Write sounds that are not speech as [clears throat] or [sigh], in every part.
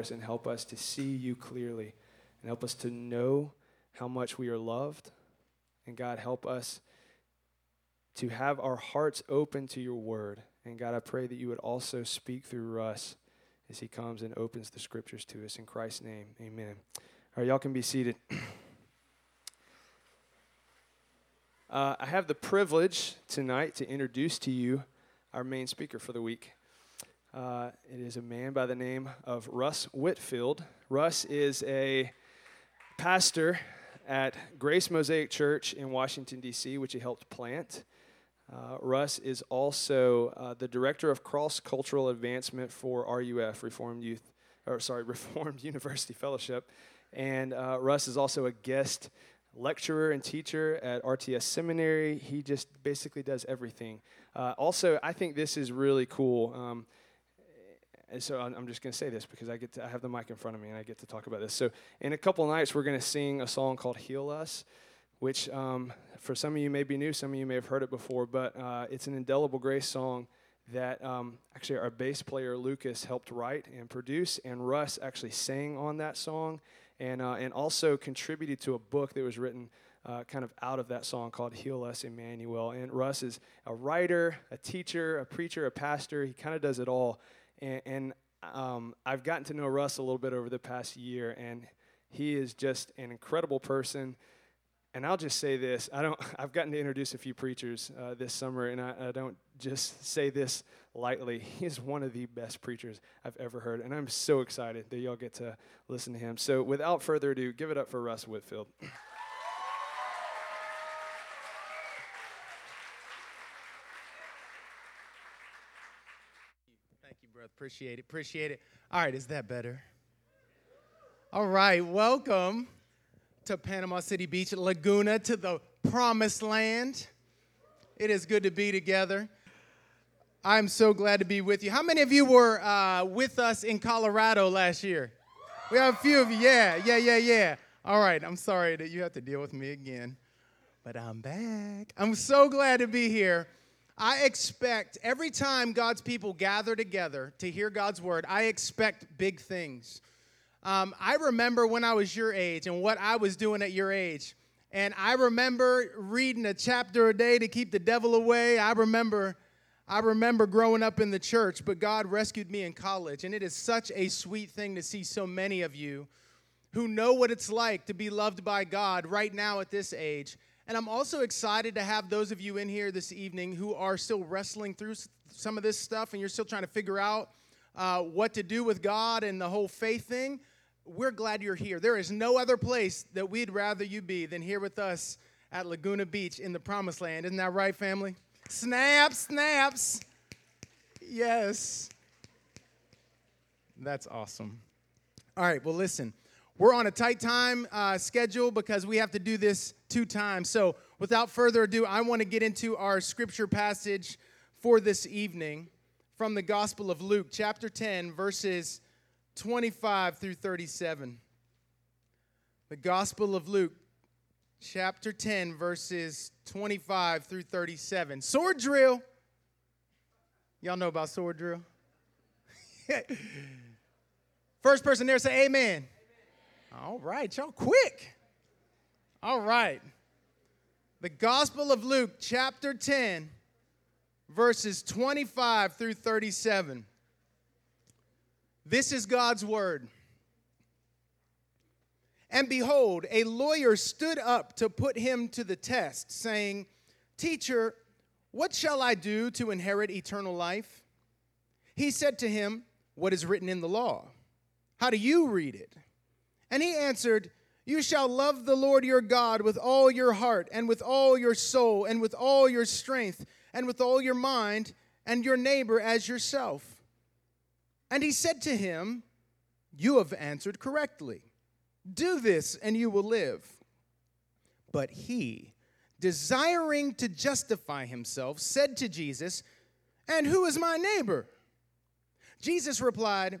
us and help us to see you clearly and help us to know how much we are loved. And God, help us to have our hearts open to your word. And God, I pray that you would also speak through us as he comes and opens the scriptures to us. In Christ's name, amen. All right, y'all can be seated. [clears throat] Uh, I have the privilege tonight to introduce to you our main speaker for the week. Uh, it is a man by the name of Russ Whitfield. Russ is a pastor at Grace Mosaic Church in Washington, D.C., which he helped plant. Uh, Russ is also uh, the director of cross cultural advancement for RUF, Reformed Youth, or sorry, [laughs] Reformed University Fellowship. And uh, Russ is also a guest lecturer and teacher at RTS Seminary. He just basically does everything. Uh, also, I think this is really cool. Um, and so I'm just going to say this because I get to, I have the mic in front of me and I get to talk about this. So in a couple nights, we're going to sing a song called "Heal Us," which um, for some of you may be new, some of you may have heard it before, but uh, it's an indelible grace song that um, actually our bass player Lucas helped write and produce, and Russ actually sang on that song and, uh, and also contributed to a book that was written uh, kind of out of that song called Heal Us, Emmanuel. And Russ is a writer, a teacher, a preacher, a pastor. He kind of does it all. And, and um, I've gotten to know Russ a little bit over the past year, and he is just an incredible person. And I'll just say this: I don't. [laughs] I've gotten to introduce a few preachers uh, this summer, and I, I, don't just say this lightly. [laughs] He's one of the best preachers I've ever heard, and I'm so excited that y'all get to listen to him. So, without further ado, give it up for Russ Whitfield. [clears throat] Thank you, brother. Appreciate it. Appreciate it. All right, is that better? All right, welcome to Panama City Beach, Laguna, to the promised land. It is good to be together. I'm so glad to be with you. How many of you were uh, with us in Colorado last year? We have a few of you. Yeah, yeah, yeah, yeah. All right, I'm sorry that you have to deal with me again, but I'm back. I'm so glad to be here. I expect every time God's people gather together to hear God's word, I expect big things. Um, I remember when I was your age and what I was doing at your age. And I remember reading a chapter a day to keep the devil away. I remember I remember growing up in the church, but God rescued me in college. And it is such a sweet thing to see so many of you who know what it's like to be loved by God right now at this age. And I'm also excited to have those of you in here this evening who are still wrestling through some of this stuff and you're still trying to figure out uh, what to do with God and the whole faith thing we're glad you're here. There is no other place that we'd rather you be than here with us at Laguna Beach in the promised land. Isn't that right, family? Snaps, snaps. Yes. That's awesome. All right, well, listen, we're on a tight time uh, schedule because we have to do this two times. So, without further ado, I want to get into our scripture passage for this evening from the Gospel of Luke, chapter 10, verses 25 through 37. The Gospel of Luke, chapter 10, verses 25 through 37. Sword drill. Y'all know about sword drill? [laughs] First person there say amen. All right, y'all quick. All right. The Gospel of Luke, chapter 10, verses 25 through 37. This is God's word. And behold, a lawyer stood up to put him to the test, saying, Teacher, what shall I do to inherit eternal life? He said to him, What is written in the law? How do you read it? And he answered, You shall love the Lord your God with all your heart, and with all your soul, and with all your strength, and with all your mind, and your neighbor as yourself. And he said to him, You have answered correctly. Do this, and you will live. But he, desiring to justify himself, said to Jesus, And who is my neighbor? Jesus replied,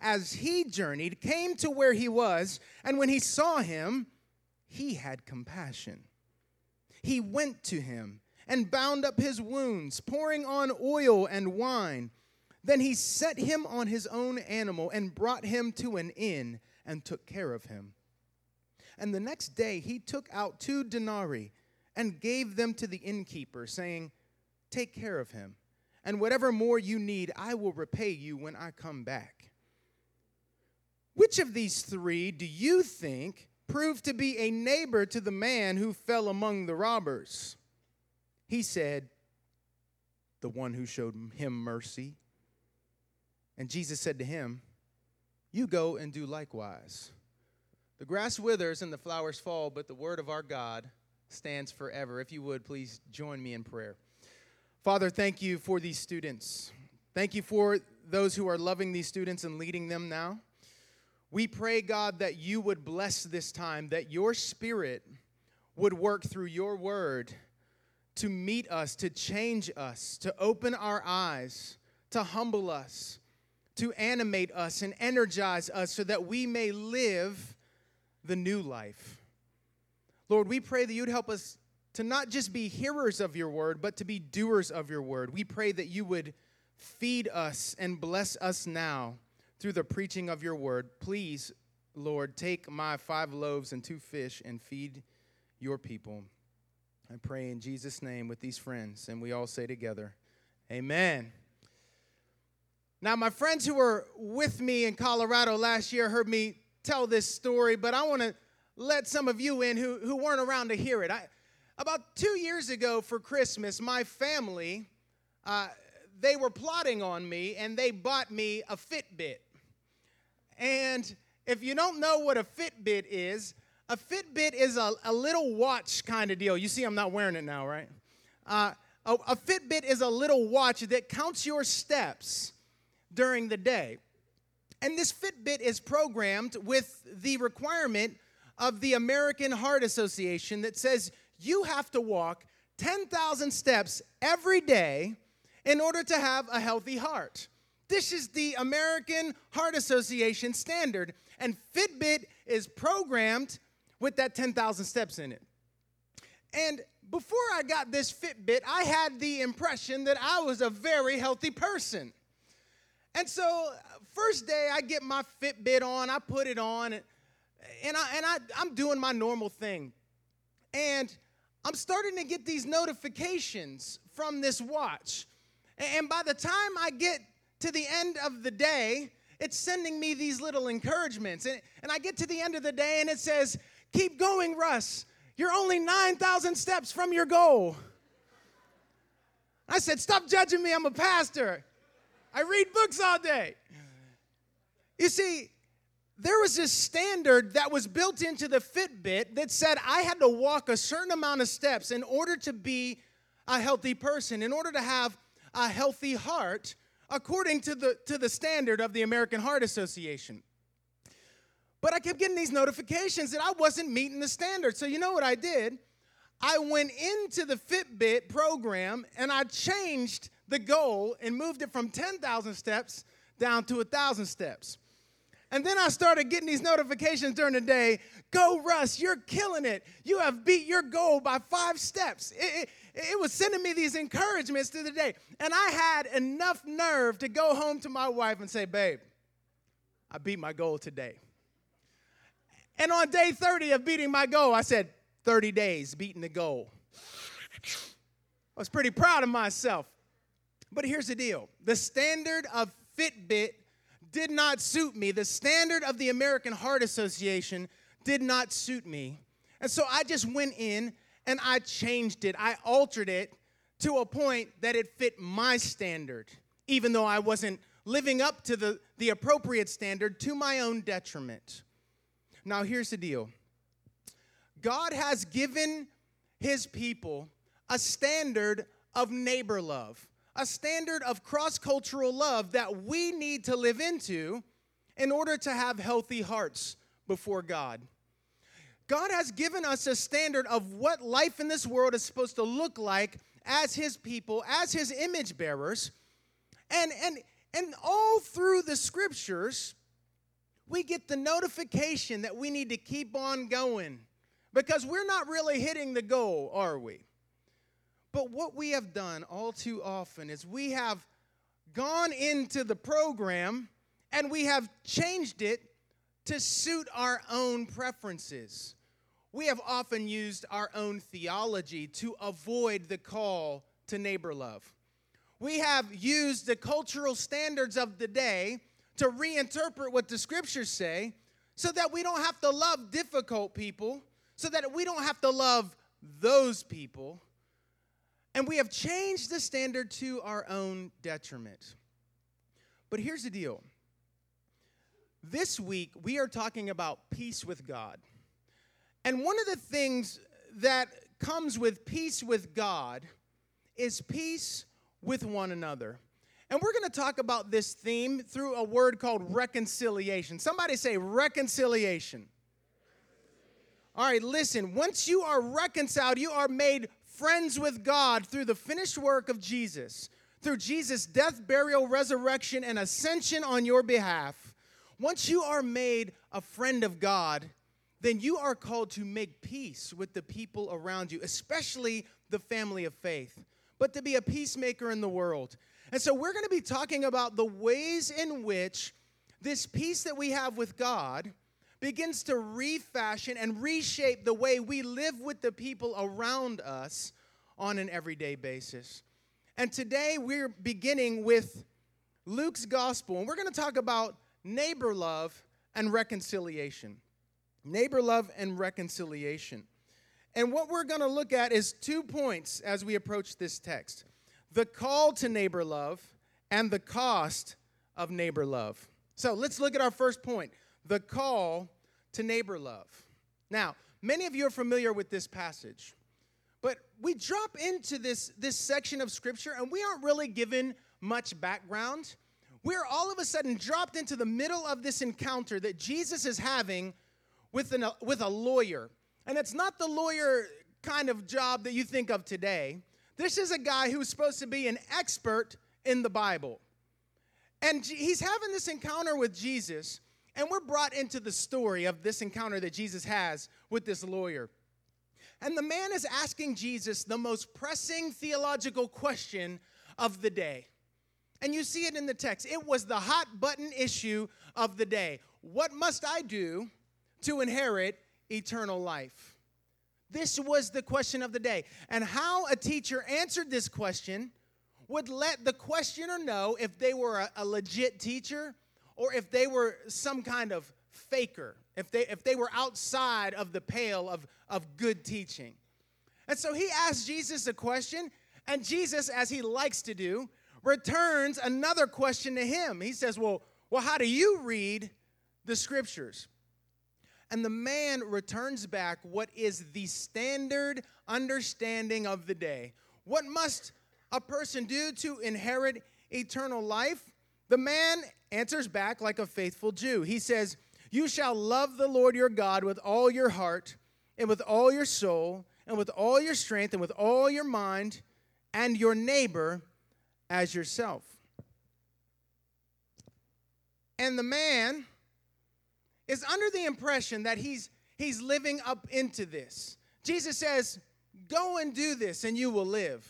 as he journeyed, came to where he was, and when he saw him, he had compassion. He went to him and bound up his wounds, pouring on oil and wine. Then he set him on his own animal and brought him to an inn and took care of him. And the next day he took out two denarii and gave them to the innkeeper, saying, Take care of him, and whatever more you need, I will repay you when I come back. Which of these three do you think proved to be a neighbor to the man who fell among the robbers? He said, The one who showed him mercy. And Jesus said to him, You go and do likewise. The grass withers and the flowers fall, but the word of our God stands forever. If you would, please join me in prayer. Father, thank you for these students. Thank you for those who are loving these students and leading them now. We pray, God, that you would bless this time, that your spirit would work through your word to meet us, to change us, to open our eyes, to humble us, to animate us and energize us so that we may live the new life. Lord, we pray that you'd help us to not just be hearers of your word, but to be doers of your word. We pray that you would feed us and bless us now through the preaching of your word. Please, Lord, take my five loaves and two fish and feed your people. I pray in Jesus' name with these friends, and we all say together, Amen. Now, my friends who were with me in Colorado last year heard me tell this story, but I want to let some of you in who, who weren't around to hear it. I, about two years ago for Christmas, my family, uh, they were plotting on me and they bought me a Fitbit. And if you don't know what a Fitbit is, a Fitbit is a, a little watch kind of deal. You see, I'm not wearing it now, right? Uh, a, a Fitbit is a little watch that counts your steps during the day. And this Fitbit is programmed with the requirement of the American Heart Association that says you have to walk 10,000 steps every day in order to have a healthy heart. This is the American Heart Association standard, and Fitbit is programmed with that 10,000 steps in it. And before I got this Fitbit, I had the impression that I was a very healthy person. And so, first day I get my Fitbit on, I put it on, and, I, and I, I'm doing my normal thing. And I'm starting to get these notifications from this watch. And by the time I get to the end of the day, it's sending me these little encouragements. And, and I get to the end of the day and it says, Keep going, Russ. You're only 9,000 steps from your goal. I said, Stop judging me. I'm a pastor. I read books all day. You see, there was this standard that was built into the Fitbit that said I had to walk a certain amount of steps in order to be a healthy person, in order to have a healthy heart, according to the, to the standard of the American Heart Association. But I kept getting these notifications that I wasn't meeting the standard. So, you know what I did? I went into the Fitbit program and I changed the goal and moved it from 10,000 steps down to 1,000 steps. And then I started getting these notifications during the day Go, Russ, you're killing it. You have beat your goal by five steps. It, it, it, was sending me these encouragements through the day. And I had enough nerve to go home to my wife and say, Babe, I beat my goal today. And on day 30 of beating my goal, I said, 30 days beating the goal. I was pretty proud of myself. But here's the deal the standard of Fitbit did not suit me. The standard of the American Heart Association did not suit me. And so I just went in and I changed it. I altered it to a point that it fit my standard, even though I wasn't living up to the, the appropriate standard to my own detriment. Now, here's the deal God has given his people a standard of neighbor love a standard of cross cultural love that we need to live into in order to have healthy hearts before God. God has given us a standard of what life in this world is supposed to look like as His people, as His image bearers. And, and, and all through the scriptures, we get the notification that we need to keep on going because we're not really hitting the goal, are we? But what we have done all too often is we have gone into the program and we have changed it to suit our own preferences. We have often used our own theology to avoid the call to neighbor love. We have used the cultural standards of the day to reinterpret what the scriptures say so that we don't have to love difficult people, so that we don't have to love those people. And we have changed the standard to our own detriment. But here's the deal this week, we are talking about peace with God. And one of the things that comes with peace with God is peace with one another. And we're going to talk about this theme through a word called reconciliation. Somebody say reconciliation. All right, listen, once you are reconciled, you are made friends with God through the finished work of Jesus, through Jesus' death, burial, resurrection, and ascension on your behalf. Once you are made a friend of God, then you are called to make peace with the people around you, especially the family of faith, but to be a peacemaker in the world. And so we're going to be talking about the ways in which this peace that we have with God begins to refashion and reshape the way we live with the people around us on an everyday basis. And today we're beginning with Luke's gospel, and we're going to talk about neighbor love and reconciliation. Neighbor love and reconciliation. And what we're going to look at is two points as we approach this text the call to neighbor love and the cost of neighbor love. So let's look at our first point the call to neighbor love. Now, many of you are familiar with this passage, but we drop into this, this section of scripture and we aren't really given much background. We're all of a sudden dropped into the middle of this encounter that Jesus is having with, an, with a lawyer. And it's not the lawyer kind of job that you think of today. This is a guy who's supposed to be an expert in the Bible. And he's having this encounter with Jesus, and we're brought into the story of this encounter that Jesus has with this lawyer. And the man is asking Jesus the most pressing theological question of the day. And you see it in the text. It was the hot button issue of the day. What must I do to inherit eternal life? This was the question of the day. And how a teacher answered this question would let the questioner know if they were a, a, legit teacher or if they were some kind of faker, if they, if they were outside of the pale of, of good teaching. And so he asked Jesus a question, and Jesus, as he likes to do, returns another question to him. He says, Well, well how do you read the scriptures? And the man returns back what is the standard understanding of the day. What must a person do to inherit eternal life? The man answers back like a faithful Jew. He says, You shall love the Lord your God with all your heart, and with all your soul, and with all your strength, and with all your mind, and your neighbor as yourself. And the man is under the impression that he's, he's living up into this. Jesus says, Go and do this, and you will live.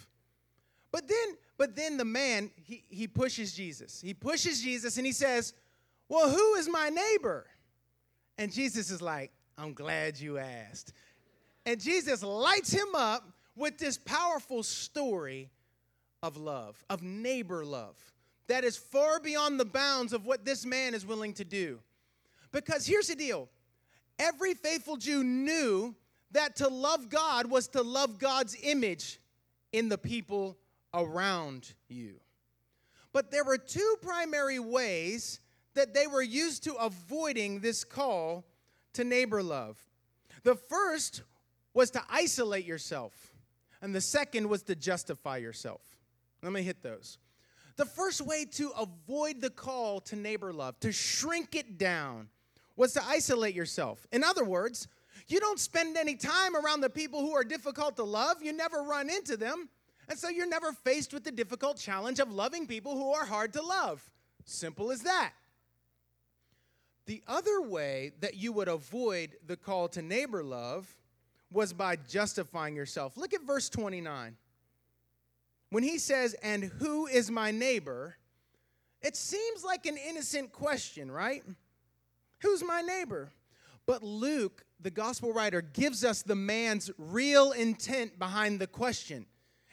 But then, but then the man, he, he pushes Jesus. He pushes Jesus and he says, Well, who is my neighbor? And Jesus is like, I'm glad you asked. And Jesus lights him up with this powerful story of love, of neighbor love, that is far beyond the bounds of what this man is willing to do. Because here's the deal every faithful Jew knew that to love God was to love God's image in the people around you. But there were two primary ways that they were used to avoiding this call to neighbor love. The first was to isolate yourself, and the second was to justify yourself. Let me hit those. The first way to avoid the call to neighbor love, to shrink it down, was to isolate yourself. In other words, you don't spend any time around the people who are difficult to love, you never run into them, and so you're never faced with the difficult challenge of loving people who are hard to love. Simple as that. The other way that you would avoid the call to neighbor love was by justifying yourself. Look at verse 29. When he says, And who is my neighbor? It seems like an innocent question, right? Who's my neighbor? But Luke, the gospel writer, gives us the man's real intent behind the question.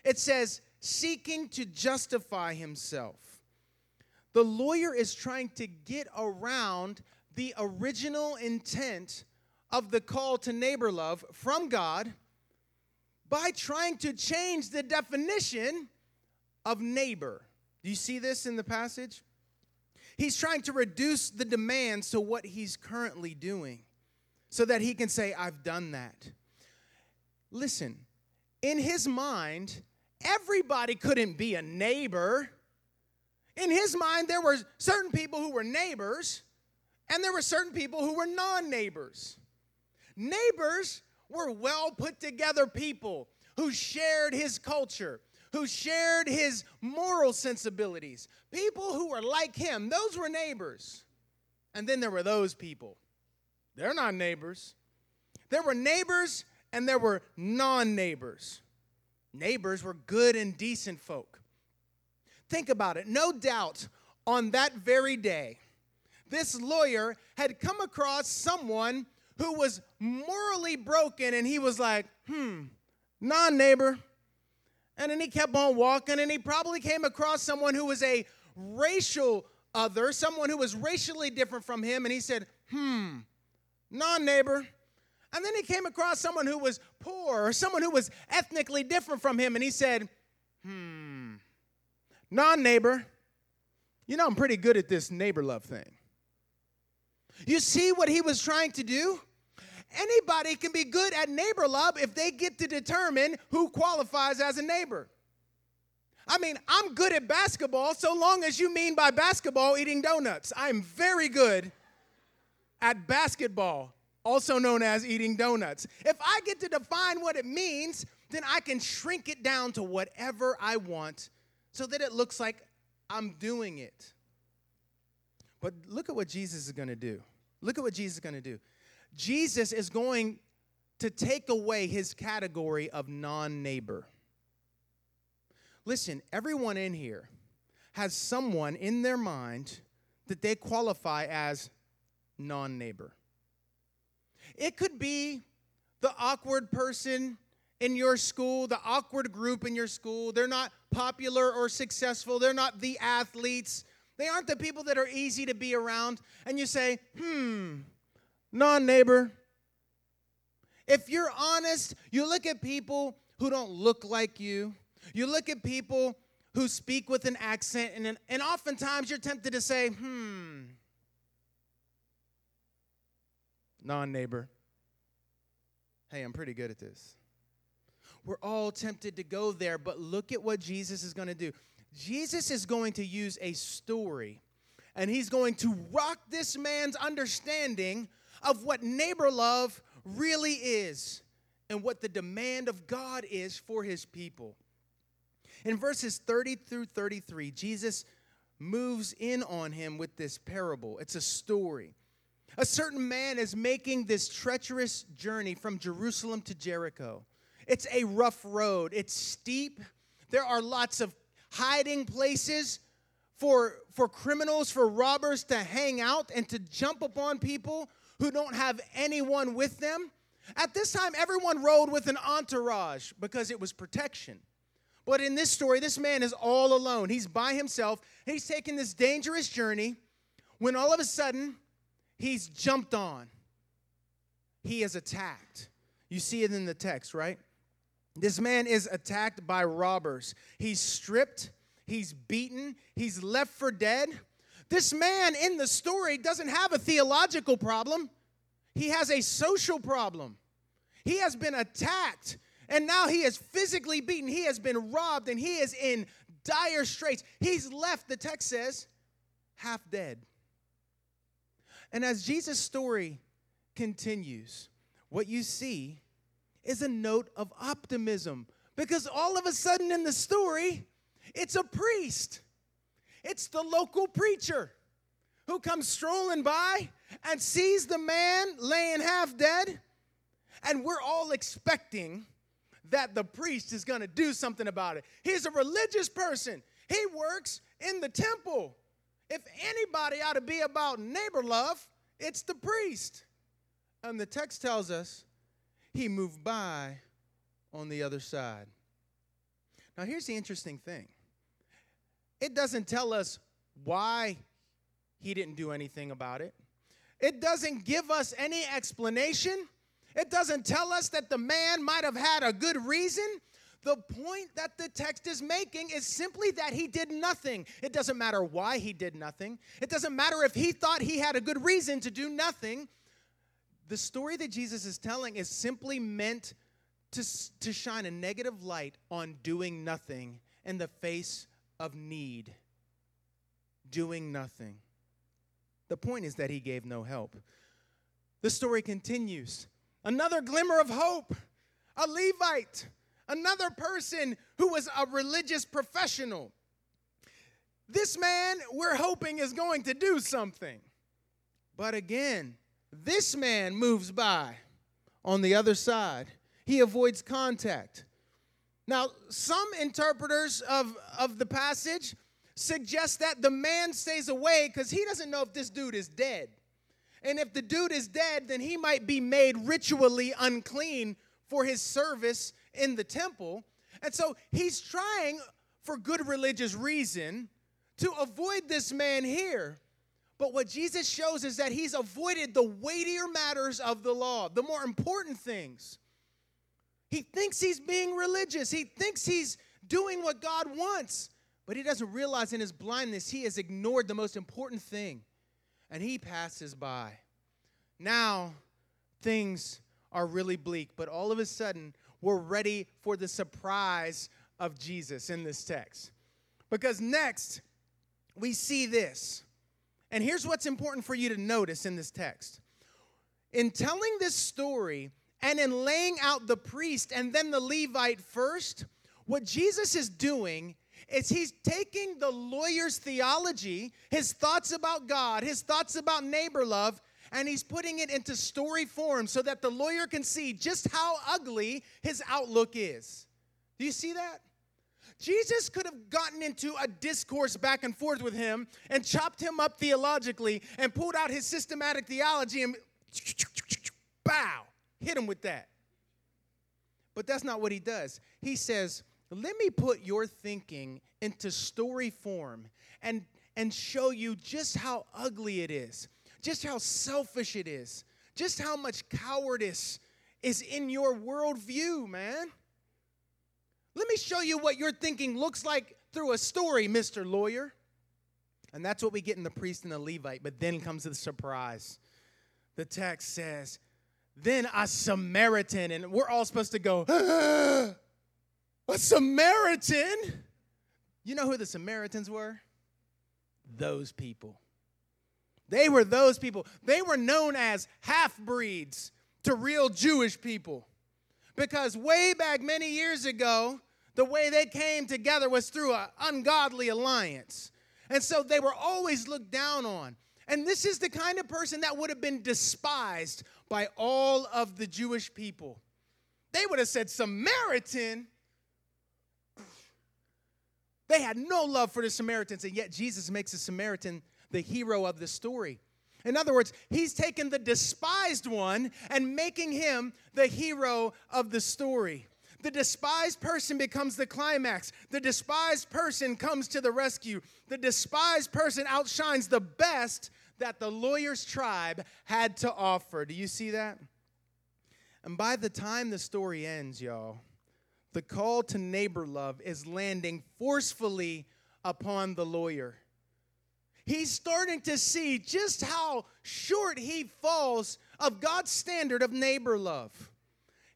It says, seeking to justify himself. The lawyer is trying to get around the original intent of the call to neighbor love from God by trying to change the definition of neighbor. Do you see this in the passage? He's trying to reduce the demands to what he's currently doing so that he can say, I've done that. Listen, in his mind, everybody couldn't be a neighbor. In his mind, there were certain people who were neighbors, and there were certain people who were non neighbors. Neighbors were well put together people who shared his culture, who shared his moral sensibilities, people who were like him. Those were neighbors. And then there were those people. They're not neighbors. There were neighbors and there were non neighbors. Neighbors were good and decent folk. Think about it. No doubt on that very day, this lawyer had come across someone who was morally broken and he was like, hmm, non neighbor. And then he kept on walking and he probably came across someone who was a racial other, someone who was racially different from him, and he said, hmm, non neighbor. And then he came across someone who was poor or someone who was ethnically different from him, and he said, hmm, non neighbor. You know, I'm pretty good at this neighbor love thing. You see what he was trying to do? Anybody can be good at neighbor love if they get to determine who qualifies as a neighbor. I mean, I'm good at basketball so long as you mean by basketball eating donuts. I'm very good at basketball, also known as eating donuts. If I get to define what it means, then I can shrink it down to whatever I want so that it looks like I'm doing it. But look at what Jesus is going to do. Look at what Jesus is going to do. Jesus is going to take away his category of non neighbor. Listen, everyone in here has someone in their mind that they qualify as non neighbor. It could be the awkward person in your school, the awkward group in your school. They're not popular or successful, they're not the athletes, they aren't the people that are easy to be around. And you say, hmm, non neighbor. If you're honest, you look at people who don't look like you, you look at people who speak with an accent, and, and oftentimes you're tempted to say, hmm, non neighbor. Hey, I'm pretty good at this. We're all tempted to go there, but look at what Jesus is going to do. Jesus is going to use a story, and he's going to rock this man's understanding of what neighbor love really is and what the demand of God is for his people. In verses 30 through 33, Jesus moves in on him with this parable. It's a story. A certain man is making this treacherous journey from Jerusalem to Jericho. It's a rough road, it's steep. There are lots of hiding places for, for criminals, for robbers to hang out and to jump upon people who don't have anyone with them. At this time, everyone rode with an entourage because it was protection. But in this story, this man is all alone. He's by himself. He's taking this dangerous journey when all of a sudden he's jumped on. He is attacked. You see it in the text, right? This man is attacked by robbers. He's stripped, he's beaten, he's left for dead. This man in the story doesn't have a theological problem, he has a social problem. He has been attacked, and now he is physically beaten. He has been robbed, and he is in dire straits. He's left, the text says, half dead. And as Jesus' story continues, what you see is a note of optimism because all of a sudden in the story, it's a priest, it's the local preacher who comes strolling by and sees the man laying half dead. And we're all expecting that the priest is going to do something about it. He's a religious person, he works in the temple. If anybody ought to be about neighbor love, it's the priest. And the text tells us he moved by on the other side. Now, here's the interesting thing it doesn't tell us why he didn't do anything about it, it doesn't give us any explanation. It doesn't tell us that the man might have had a good reason. The point that the text is making is simply that he did nothing. It doesn't matter why he did nothing. It doesn't matter if he thought he had a good reason to do nothing. The story that Jesus is telling is simply meant to, to shine a negative light on doing nothing in the face of need. Doing nothing. The point is that he gave no help. The story continues. Another glimmer of hope, a Levite, another person who was a religious professional. This man, we're hoping, is going to do something. But again, this man moves by on the other side. He avoids contact. Now, some interpreters of, of the passage suggest that the man stays away because he doesn't know if this dude is dead. And if the dude is dead, then he might be made ritually unclean for his service in the temple. And so he's trying, for good religious reason, to avoid this man here. But what Jesus shows is that he's avoided the weightier matters of the law, the more important things. He thinks he's being religious, he thinks he's doing what God wants, but he doesn't realize in his blindness he has ignored the most important thing and he passes by. Now, things are really bleak, but all of a sudden, we're ready for the surprise of Jesus in this text. Because next, we see this. And here's what's important for you to notice in this text. In telling this story and in laying out the priest and then the Levite first, what Jesus is doing is he's taking the lawyer's theology, his thoughts about God, his thoughts about neighbor love, and he's putting it into story form so that the lawyer can see just how ugly his outlook is. Do you see that? Jesus could have gotten into a discourse back and forth with him and chopped him up theologically and pulled out his systematic theology and bow, hit him with that. But that's not what he does. He says, let me put your thinking into story form and, and show you just how ugly it is, just how selfish it is, just how much cowardice is in your worldview, man. Let me show you what your thinking looks like through a story, Mr. Lawyer. And that's what we get in the priest and the Levite. But then comes the surprise. The text says, Then a Samaritan, and we're all supposed to go, [gasps] A Samaritan? You know who the Samaritans were? Those people. They were those people. They were known as half breeds to real Jewish people. Because way back many years ago, the way they came together was through an ungodly alliance. And so they were always looked down on. And this is the kind of person that would have been despised by all of the Jewish people. They would have said, Samaritan? They had no love for the Samaritans, and yet Jesus makes the Samaritan the hero of the story. In other words, he's taken the despised one and making him the hero of the story. The despised person becomes the climax. The despised person comes to the rescue. The despised person outshines the best that the lawyer's tribe had to offer. Do you see that? And by the time the story ends, y'all, the call to neighbor love is landing forcefully upon the lawyer. He's starting to see just how short he falls of God's standard of neighbor love.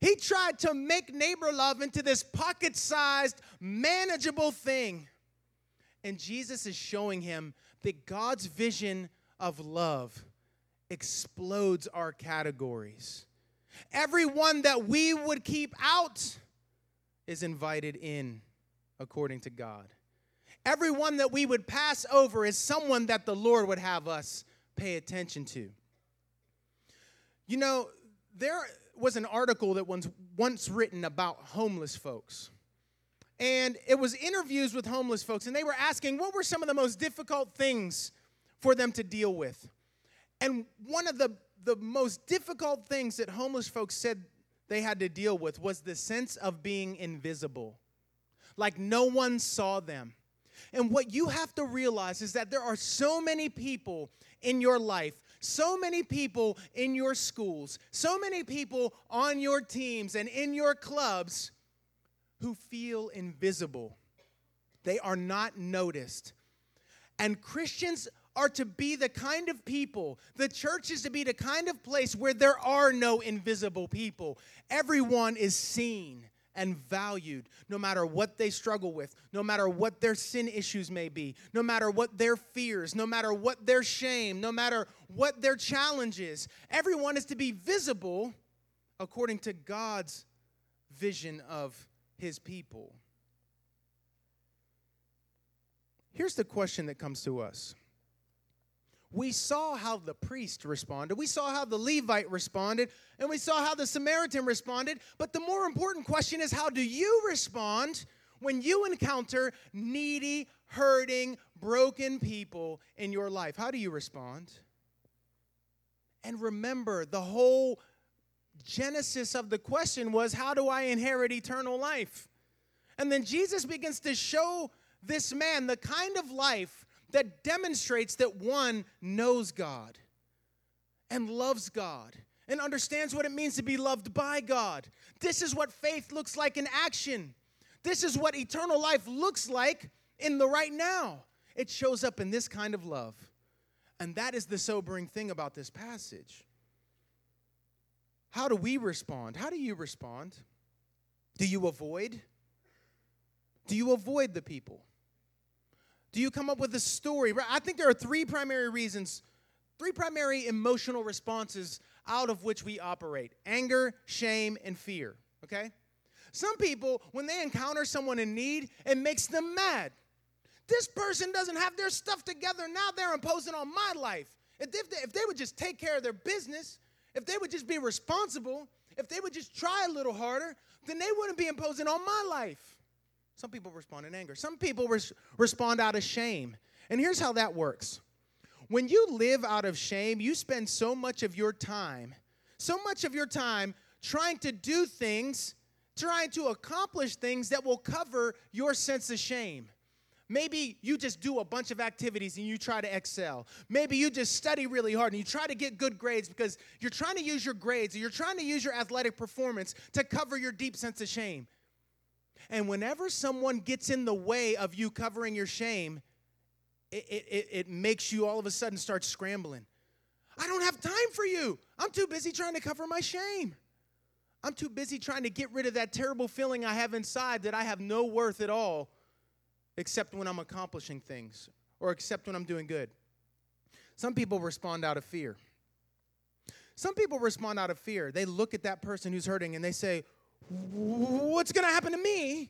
He tried to make neighbor love into this pocket sized, manageable thing. And Jesus is showing him that God's vision of love explodes our categories. Everyone that we would keep out is invited in according to God. Everyone that we would pass over is someone that the Lord would have us pay attention to. You know, there was an article that was once written about homeless folks. And it was interviews with homeless folks, and they were asking what were some of the most difficult things for them to deal with. And one of the, the most difficult things that homeless folks said they had to deal with was the sense of being invisible, like no one saw them. And what you have to realize is that there are so many people in your life, so many people in your schools, so many people on your teams and in your clubs who feel invisible. They are not noticed. And Christians are to be the kind of people, the church is to be the kind of place where there are no invisible people. Everyone is seen and valued no matter what they struggle with, no matter what their sin issues may be, no matter what their fears, no matter what their shame, no matter what their challenges. Everyone is to be visible according to God's vision of his people. Here's the question that comes to us. We saw how the priest responded. We saw how the Levite responded. And we saw how the Samaritan responded. But the more important question is how do you respond when you encounter needy, hurting, broken people in your life? How do you respond? And remember, the whole genesis of the question was how do I inherit eternal life? And then Jesus begins to show this man the kind of life that demonstrates that one knows God and loves God and understands what it means to be loved by God. This is what faith looks like in action. This is what eternal life looks like in the right now. It shows up in this kind of love. And that is the sobering thing about this passage. How do we respond? How do you respond? Do you avoid? Do you avoid the people? Do you come up with a story? I think there are three primary reasons, three primary emotional responses out of which we operate anger, shame, and fear. Okay? Some people, when they encounter someone in need, it makes them mad. This person doesn't have their stuff together. Now they're imposing on my life. If they, if they would just take care of their business, if they would just be responsible, if they would just try a little harder, then they wouldn't be imposing on my life. Some people respond in anger. Some people res- respond out of shame. And here's how that works when you live out of shame, you spend so much of your time, so much of your time trying to do things, trying to accomplish things that will cover your sense of shame. Maybe you just do a bunch of activities and you try to excel. Maybe you just study really hard and you try to get good grades because you're trying to use your grades or you're trying to use your athletic performance to cover your deep sense of shame. And whenever someone gets in the way of you covering your shame, it, it, it makes you all of a sudden start scrambling. I don't have time for you. I'm too busy trying to cover my shame. I'm too busy trying to get rid of that terrible feeling I have inside that I have no worth at all except when I'm accomplishing things or except when I'm doing good. Some people respond out of fear. Some people respond out of fear. They look at that person who's hurting and they say, What's going to happen to me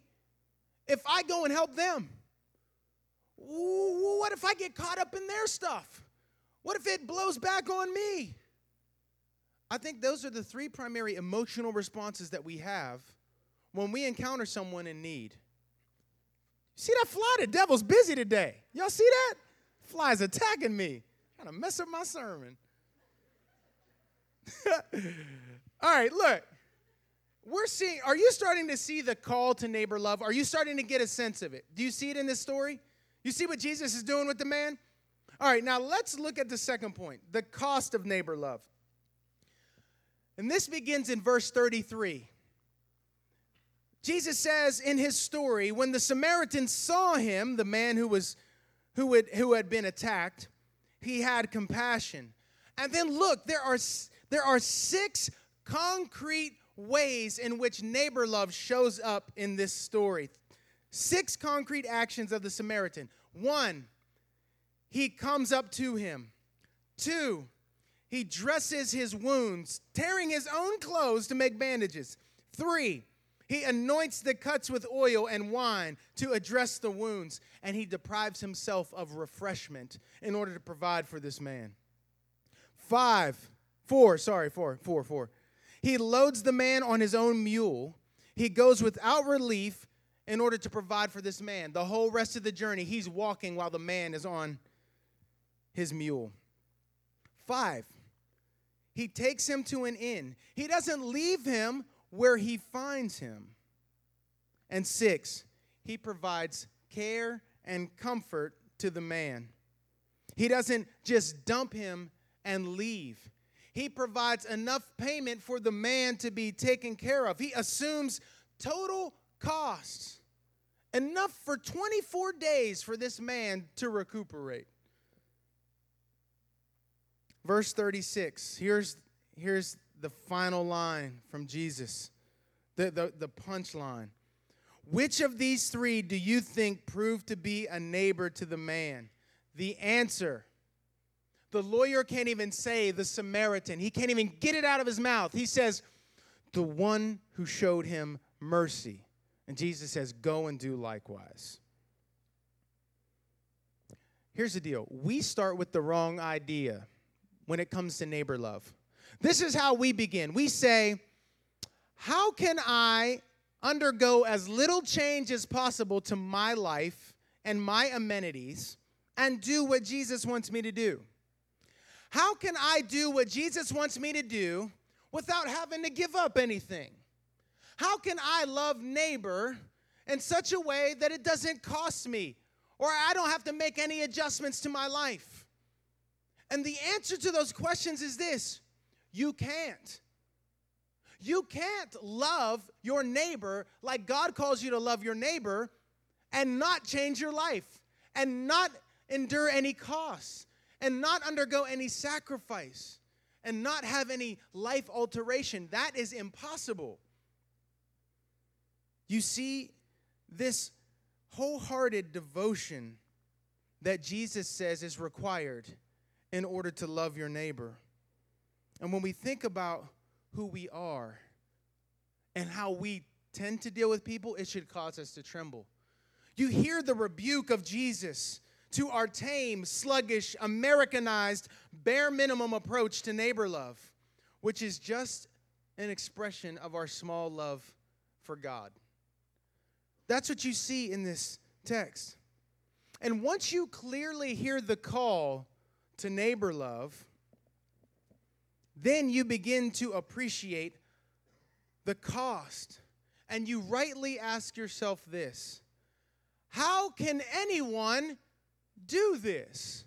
if I go and help them? What if I get caught up in their stuff? What if it blows back on me? I think those are the three primary emotional responses that we have when we encounter someone in need. See that fly? The devil's busy today. Y'all see that? Fly's attacking me. Of mess up my sermon. [laughs] All right, look. We're seeing, are you starting to see the call to neighbor love? Are you starting to get a sense of it? Do you see it in this story? You see what Jesus is doing with the man? All right, now let's look at the second point the cost of neighbor love. And this begins in verse 33. Jesus says in his story, when the Samaritans saw him, the man who was who had, who had been attacked, he had compassion. And then look, there are there are six concrete ways in which neighbor love shows up in this story. Six concrete actions of the Samaritan. One, he comes up to him. Two, he dresses his wounds, tearing his own clothes to make bandages. Three, he anoints the cuts with oil and wine to address the wounds, and he deprives himself of refreshment in order to provide for this man. Five, four, sorry, four, four, four. He loads the man on his own mule. He goes without relief in order to provide for this man. The whole rest of the journey, he's walking while the man is on his mule. Five, he takes him to an inn. He doesn't leave him where he finds him. And six, he provides care and comfort to the man. He doesn't just dump him and leave. He provides enough payment for the man to be taken care of. He assumes total costs, enough for 24 days for this man to recuperate. Verse 36, here's, here's the final line from Jesus, the, the, the punchline. Which of these three do you think proved to be a neighbor to the man? The answer the lawyer can't even say the Samaritan. He can't even get it out of his mouth. He says, the one who showed him mercy. And Jesus says, go and do likewise. Here's the deal we start with the wrong idea when it comes to neighbor love. This is how we begin. We say, How can I undergo as little change as possible to my life and my amenities and do what Jesus wants me to do? How can I do what Jesus wants me to do without having to give up anything? How can I love neighbor in such a way that it doesn't cost me or I don't have to make any adjustments to my life? And the answer to those questions is this you can't. You can't love your neighbor like God calls you to love your neighbor and not change your life and not endure any costs and not undergo any sacrifice and not have any life alteration. That is impossible. You see, this wholehearted devotion that Jesus says is required in order to love your neighbor. And when we think about who we are and how we tend to deal with people, it should cause us to tremble. You hear the rebuke of Jesus to our tame, sluggish, Americanized, bare minimum approach to neighbor love, which is just an expression of our small love for God. That's what you see in this text. And once you clearly hear the call to neighbor love, then you begin to appreciate the cost. And you rightly ask yourself this How can anyone do this?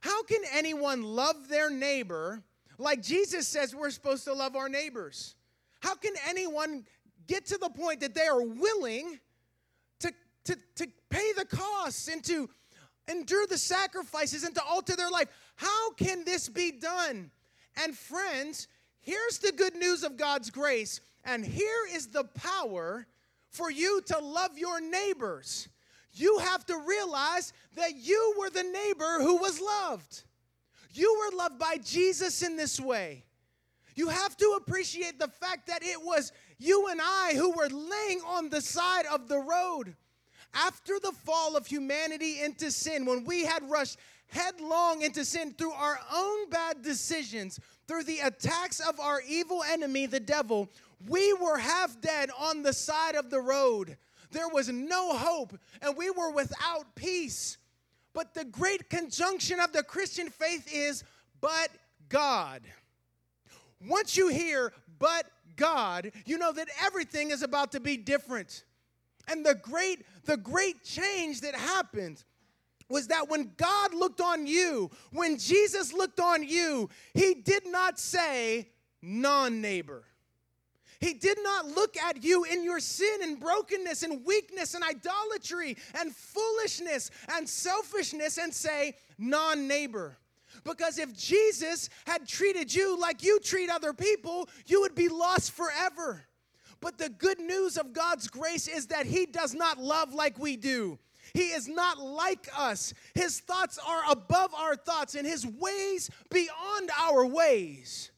How can anyone love their neighbor like Jesus says we're supposed to love our neighbors? How can anyone get to the point that they are willing to, to, to pay the costs and to endure the sacrifices and to alter their life? How can this be done? And friends, here's the good news of God's grace, and here is the power for you to love your neighbors you have to realize that you were the neighbor who was loved. You were loved by Jesus in this way. You have to appreciate the fact that it was you and I who were laying on the side of the road. After the fall of humanity into sin, when we had rushed headlong into sin through our own bad decisions, through the attacks of our evil enemy, the devil, we were half dead on the side of the road. There was no hope, and we were without peace. But the great conjunction of the Christian faith is, but God. Once you hear, but God, you know that everything is about to be different. And the great, the great change that happened was that when God looked on you, when Jesus looked on you, he did not say non neighbor. He did not look at you in your sin and brokenness and weakness and idolatry and foolishness and selfishness and say, non neighbor. Because if Jesus had treated you like you treat other people, you would be lost forever. But the good news of God's grace is that He does not love like we do. He is not like us. His thoughts are above our thoughts and his ways beyond our ways.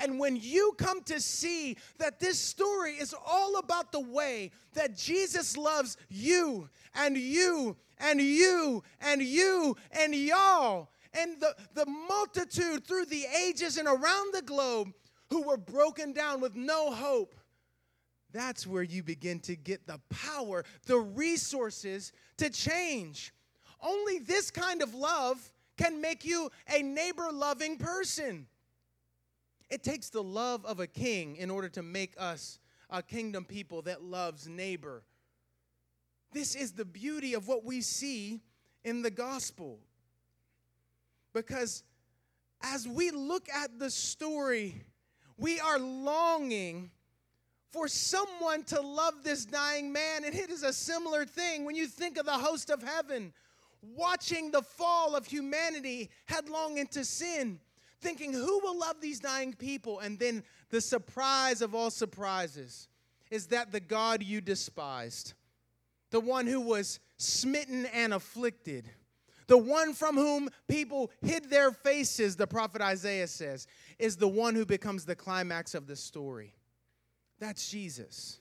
And when you come to see that this story is all about the way that Jesus loves you and you and you and you and y'all and the, the multitude through the ages and around the globe who were broken down with no hope, that's where you begin to get the power, the resources to change. Only this kind of love can make you a neighbor loving person. It takes the love of a king in order to make us a kingdom people that loves neighbor. This is the beauty of what we see in the gospel. Because as we look at the story, we are longing for someone to love this dying man. And it is a similar thing when you think of the host of heaven watching the fall of humanity headlong into sin thinking, who will love these dying people? And then the surprise of all surprises is that the God you despised, the one who was smitten and afflicted, the one from whom people hid their faces, the prophet Isaiah says, is the one who becomes the climax of the story. That's Jesus.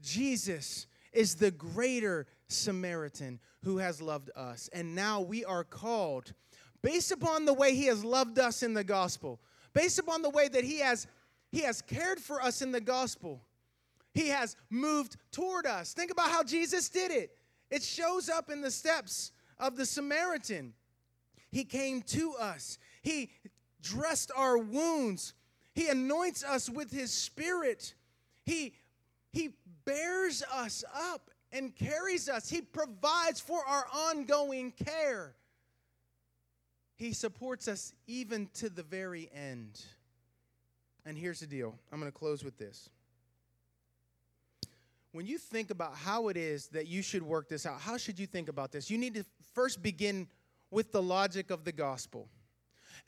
Jesus is the greater Samaritan who has loved us. And now we are called based upon the way he has loved us in the gospel, based upon the way that he has he has cared for us in the gospel. He has moved toward us. Think about how Jesus did it. It shows up in the steps of the Samaritan. He came to us. He dressed our wounds. He anoints us with his spirit. He he bears us up and carries us. He provides for our ongoing care. He supports us even to the very end. And here's the deal I'm going to close with this. When you think about how it is that you should work this out, how should you think about this? You need to first begin with the logic of the gospel.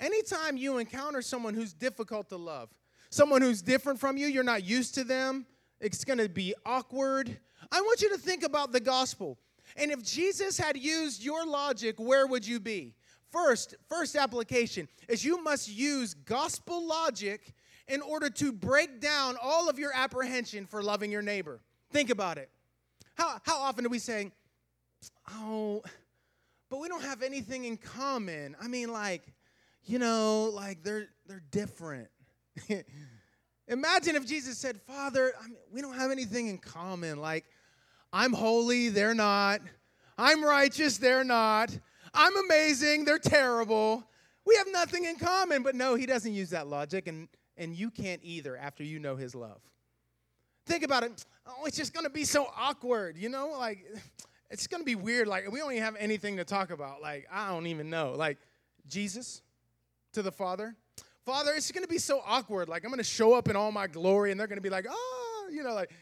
Anytime you encounter someone who's difficult to love, someone who's different from you, you're not used to them, it's going to be awkward. I want you to think about the gospel. And if Jesus had used your logic, where would you be? First, first application is you must use gospel logic in order to break down all of your apprehension for loving your neighbor. Think about it. How, how often do we say, oh, but we don't have anything in common? I mean, like, you know, like they're they're different. [laughs] Imagine if Jesus said, Father, I mean, we don't have anything in common. Like, I'm holy, they're not. I'm righteous, they're not. I'm amazing, they're terrible. We have nothing in common. But no, he doesn't use that logic, and, and you can't either after you know his love. Think about it. Oh, it's just gonna be so awkward, you know? Like, [sighs] it's gonna be weird. Like, we don't even have anything to talk about. Like, I don't even know. Like, Jesus to the Father. Father, it's gonna be so awkward. Like, I'm gonna show up in all my glory, and they're gonna be like, oh, you know, like,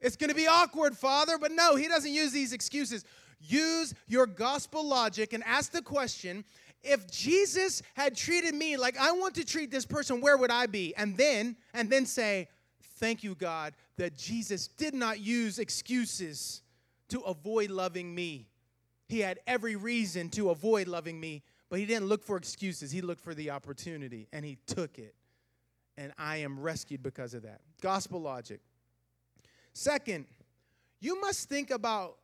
it's gonna be awkward, Father. But no, he doesn't use these excuses. Use your gospel logic and ask the question if Jesus had treated me like I want to treat this person, where would I be? And then, and then say, Thank you, God, that Jesus did not use excuses to avoid loving me. He had every reason to avoid loving me, but he didn't look for excuses. He looked for the opportunity and he took it. And I am rescued because of that. Gospel logic. Second, you must think about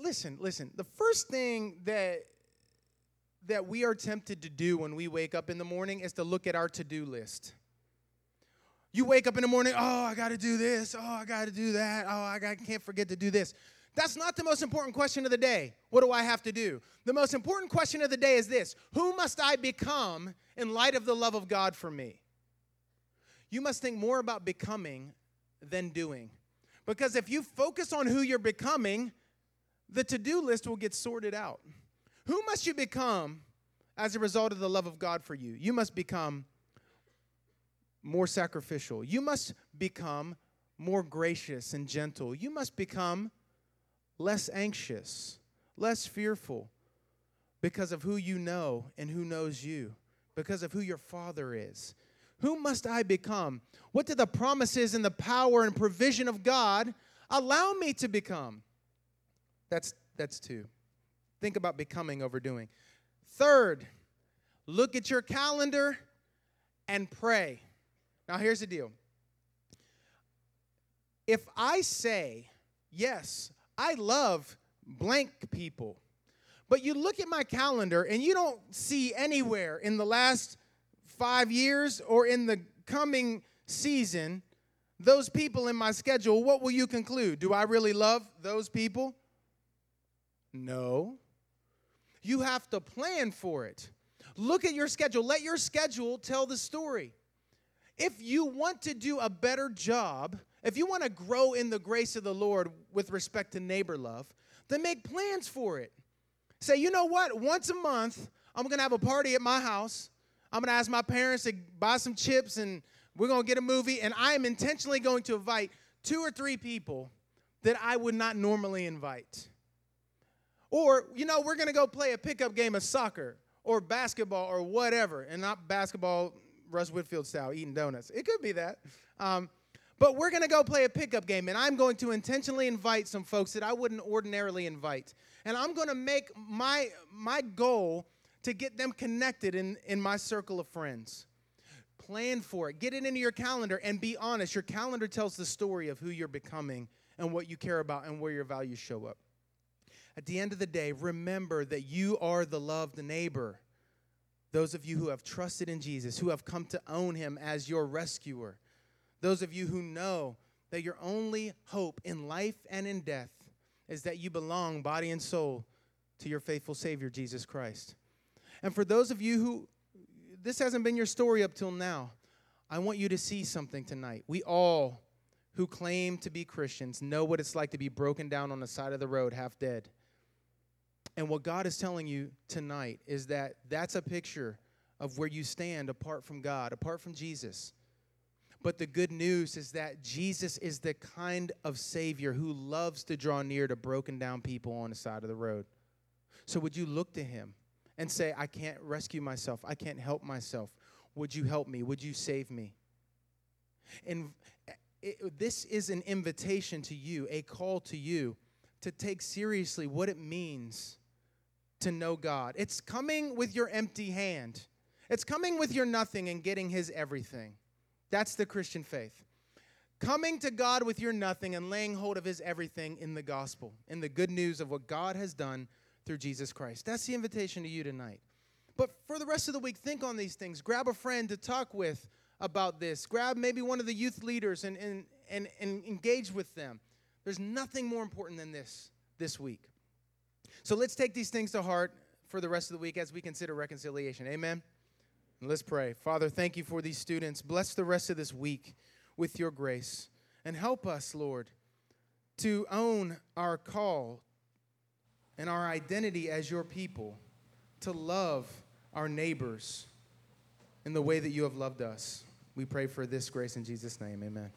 listen, listen. The first thing that that we are tempted to do when we wake up in the morning is to look at our to-do list. You wake up in the morning, oh, I got to do this. Oh, I got to do that. Oh, I can't forget to do this. That's not the most important question of the day. What do I have to do? The most important question of the day is this Who must I become in light of the love of God for me? You must think more about becoming than doing. Because if you focus on who you're becoming, the to do list will get sorted out. Who must you become as a result of the love of God for you? You must become more sacrificial. You must become more gracious and gentle. You must become less anxious, less fearful because of who you know and who knows you, because of who your Father is. Who must I become? What do the promises and the power and provision of God allow me to become? That's that's two. Think about becoming overdoing. Third, look at your calendar and pray. Now here's the deal. If I say, yes, I love blank people, but you look at my calendar and you don't see anywhere in the last five years or in the coming season those people in my schedule, what will you conclude? Do I really love those people? No. You have to plan for it. Look at your schedule. Let your schedule tell the story. If you want to do a better job, if you want to grow in the grace of the Lord with respect to neighbor love, then make plans for it. Say, you know what? Once a month, I'm going to have a party at my house. I'm going to ask my parents to buy some chips and we're going to get a movie. And I am intentionally going to invite two or three people that I would not normally invite. Or, you know, we're going to go play a pickup game of soccer or basketball or whatever. And not basketball, Russ Whitfield style, eating donuts. It could be that. Um, but we're going to go play a pickup game, and I'm going to intentionally invite some folks that I wouldn't ordinarily invite. And I'm going to make my, my goal to get them connected in, in my circle of friends. Plan for it. Get it into your calendar and be honest. Your calendar tells the story of who you're becoming and what you care about and where your values show up. At the end of the day, remember that you are the loved neighbor. Those of you who have trusted in Jesus, who have come to own him as your rescuer, those of you who know that your only hope in life and in death is that you belong, body and soul, to your faithful Savior, Jesus Christ. And for those of you who this hasn't been your story up till now, I want you to see something tonight. We all who claim to be Christians know what it's like to be broken down on the side of the road, half dead. And what God is telling you tonight is that that's a picture of where you stand apart from God, apart from Jesus. But the good news is that Jesus is the kind of Savior who loves to draw near to broken down people on the side of the road. So, would you look to Him and say, I can't rescue myself, I can't help myself? Would you help me? Would you save me? And it, this is an invitation to you, a call to you to take seriously what it means to know God. It's coming with your empty hand, it's coming with your nothing and getting His everything. That's the Christian faith. Coming to God with your nothing and laying hold of His everything in the gospel, in the good news of what God has done through Jesus Christ. That's the invitation to you tonight. But for the rest of the week, think on these things. Grab a friend to talk with about this. Grab maybe one of the youth leaders and, and, and, and engage with them. There's nothing more important than this this week. So let's take these things to heart for the rest of the week as we consider reconciliation. Amen. And let's pray. Father, thank you for these students. Bless the rest of this week with your grace. And help us, Lord, to own our call and our identity as your people, to love our neighbors in the way that you have loved us. We pray for this grace in Jesus' name. Amen.